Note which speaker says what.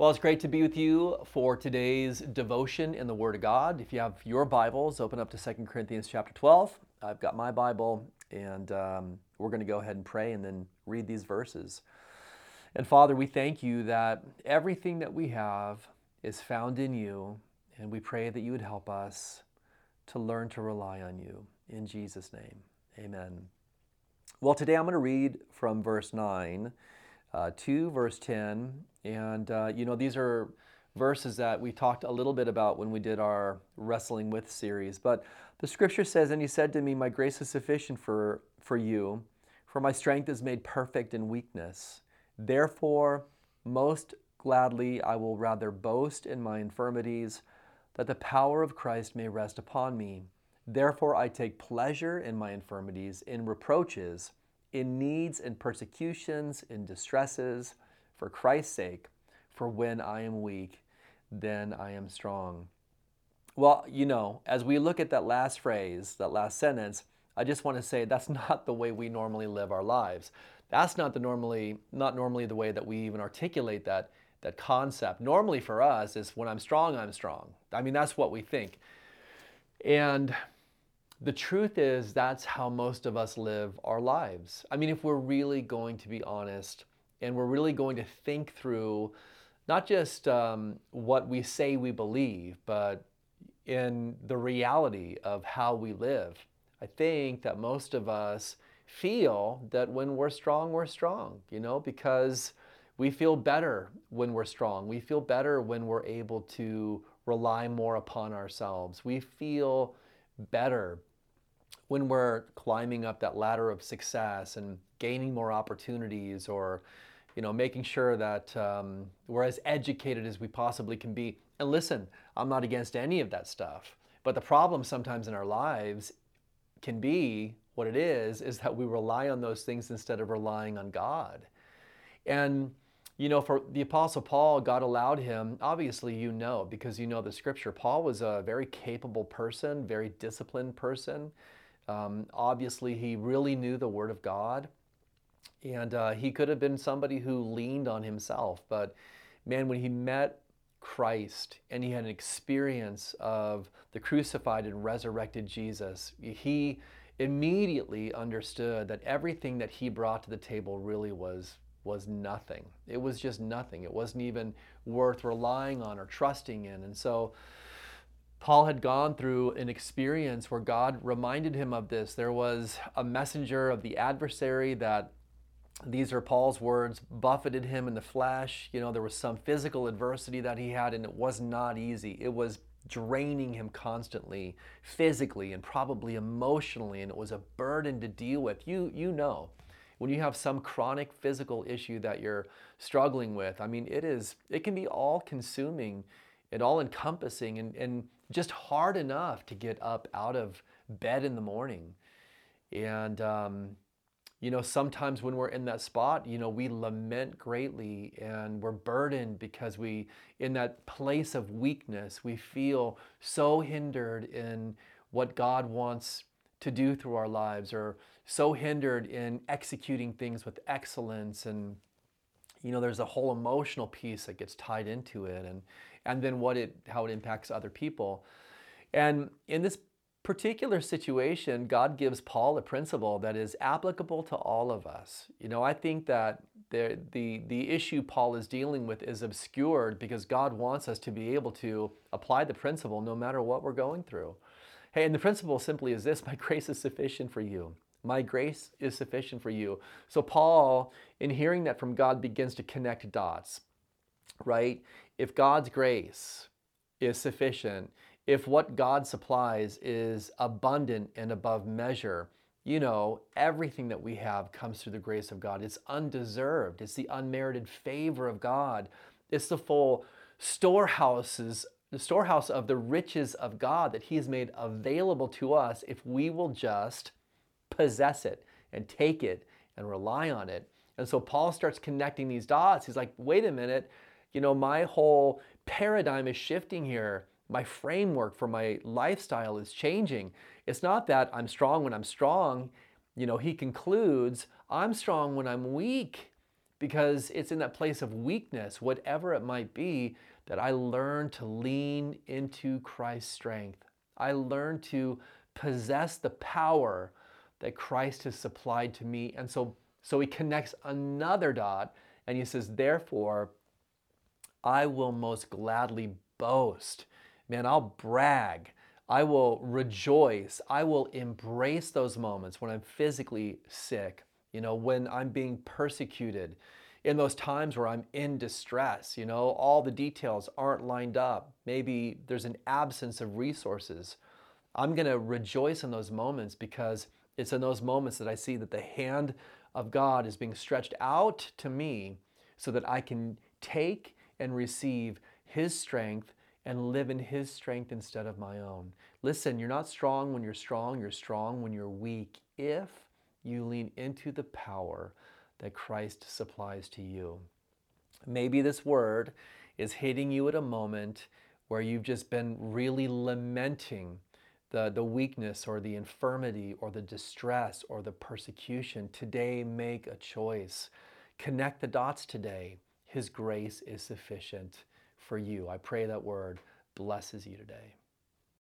Speaker 1: Well, it's great to be with you for today's devotion in the Word of God. If you have your Bibles, open up to 2 Corinthians chapter 12. I've got my Bible, and um, we're going to go ahead and pray and then read these verses. And Father, we thank you that everything that we have is found in you, and we pray that you would help us to learn to rely on you. In Jesus' name, amen. Well, today I'm going to read from verse 9 uh, to verse 10. And, uh, you know, these are verses that we talked a little bit about when we did our Wrestling With series. But the scripture says, And he said to me, My grace is sufficient for, for you, for my strength is made perfect in weakness. Therefore, most gladly I will rather boast in my infirmities, that the power of Christ may rest upon me. Therefore, I take pleasure in my infirmities, in reproaches, in needs and persecutions, in distresses, for Christ's sake. For when I am weak, then I am strong. Well, you know, as we look at that last phrase, that last sentence, I just want to say that's not the way we normally live our lives. That's not the normally not normally the way that we even articulate that that concept. Normally for us is when I'm strong, I'm strong. I mean, that's what we think. And the truth is, that's how most of us live our lives. I mean, if we're really going to be honest and we're really going to think through not just um, what we say we believe, but in the reality of how we live, I think that most of us feel that when we're strong, we're strong, you know, because we feel better when we're strong. We feel better when we're able to rely more upon ourselves. We feel better when we're climbing up that ladder of success and gaining more opportunities or you know making sure that um, we're as educated as we possibly can be. And listen i'm not against any of that stuff but the problem sometimes in our lives can be what it is is that we rely on those things instead of relying on god. And you know for the apostle paul god allowed him obviously you know because you know the scripture paul was a very capable person very disciplined person um, obviously, he really knew the Word of God, and uh, he could have been somebody who leaned on himself. But man, when he met Christ and he had an experience of the crucified and resurrected Jesus, he immediately understood that everything that he brought to the table really was was nothing. It was just nothing. It wasn't even worth relying on or trusting in. And so Paul had gone through an experience where God reminded him of this. There was a messenger of the adversary that these are Paul's words, buffeted him in the flesh. You know, there was some physical adversity that he had, and it was not easy. It was draining him constantly, physically and probably emotionally, and it was a burden to deal with. You, you know, when you have some chronic physical issue that you're struggling with, I mean, it is, it can be all consuming and all encompassing. And, and just hard enough to get up out of bed in the morning. And, um, you know, sometimes when we're in that spot, you know, we lament greatly and we're burdened because we, in that place of weakness, we feel so hindered in what God wants to do through our lives or so hindered in executing things with excellence and you know there's a whole emotional piece that gets tied into it and and then what it how it impacts other people. And in this particular situation, God gives Paul a principle that is applicable to all of us. You know, I think that the, the, the issue Paul is dealing with is obscured because God wants us to be able to apply the principle no matter what we're going through. Hey, and the principle simply is this my grace is sufficient for you. My grace is sufficient for you. So, Paul, in hearing that from God, begins to connect dots, right? if God's grace is sufficient, if what God supplies is abundant and above measure, you know, everything that we have comes through the grace of God. It's undeserved, it's the unmerited favor of God, it's the full storehouses. The storehouse of the riches of God that He has made available to us if we will just possess it and take it and rely on it. And so Paul starts connecting these dots. He's like, wait a minute, you know, my whole paradigm is shifting here. My framework for my lifestyle is changing. It's not that I'm strong when I'm strong. You know, he concludes, I'm strong when I'm weak because it's in that place of weakness, whatever it might be, that I learn to lean into Christ's strength. I learn to possess the power that Christ has supplied to me. And so, so he connects another dot and he says, Therefore, I will most gladly boast. Man, I'll brag. I will rejoice. I will embrace those moments when I'm physically sick, you know, when I'm being persecuted, in those times where I'm in distress, you know, all the details aren't lined up. Maybe there's an absence of resources. I'm going to rejoice in those moments because it's in those moments that I see that the hand of God is being stretched out to me so that I can take and receive His strength and live in His strength instead of my own. Listen, you're not strong when you're strong, you're strong when you're weak if you lean into the power that Christ supplies to you. Maybe this word is hitting you at a moment where you've just been really lamenting the, the weakness or the infirmity or the distress or the persecution. Today, make a choice. Connect the dots today. His grace is sufficient for you. I pray that word blesses you today.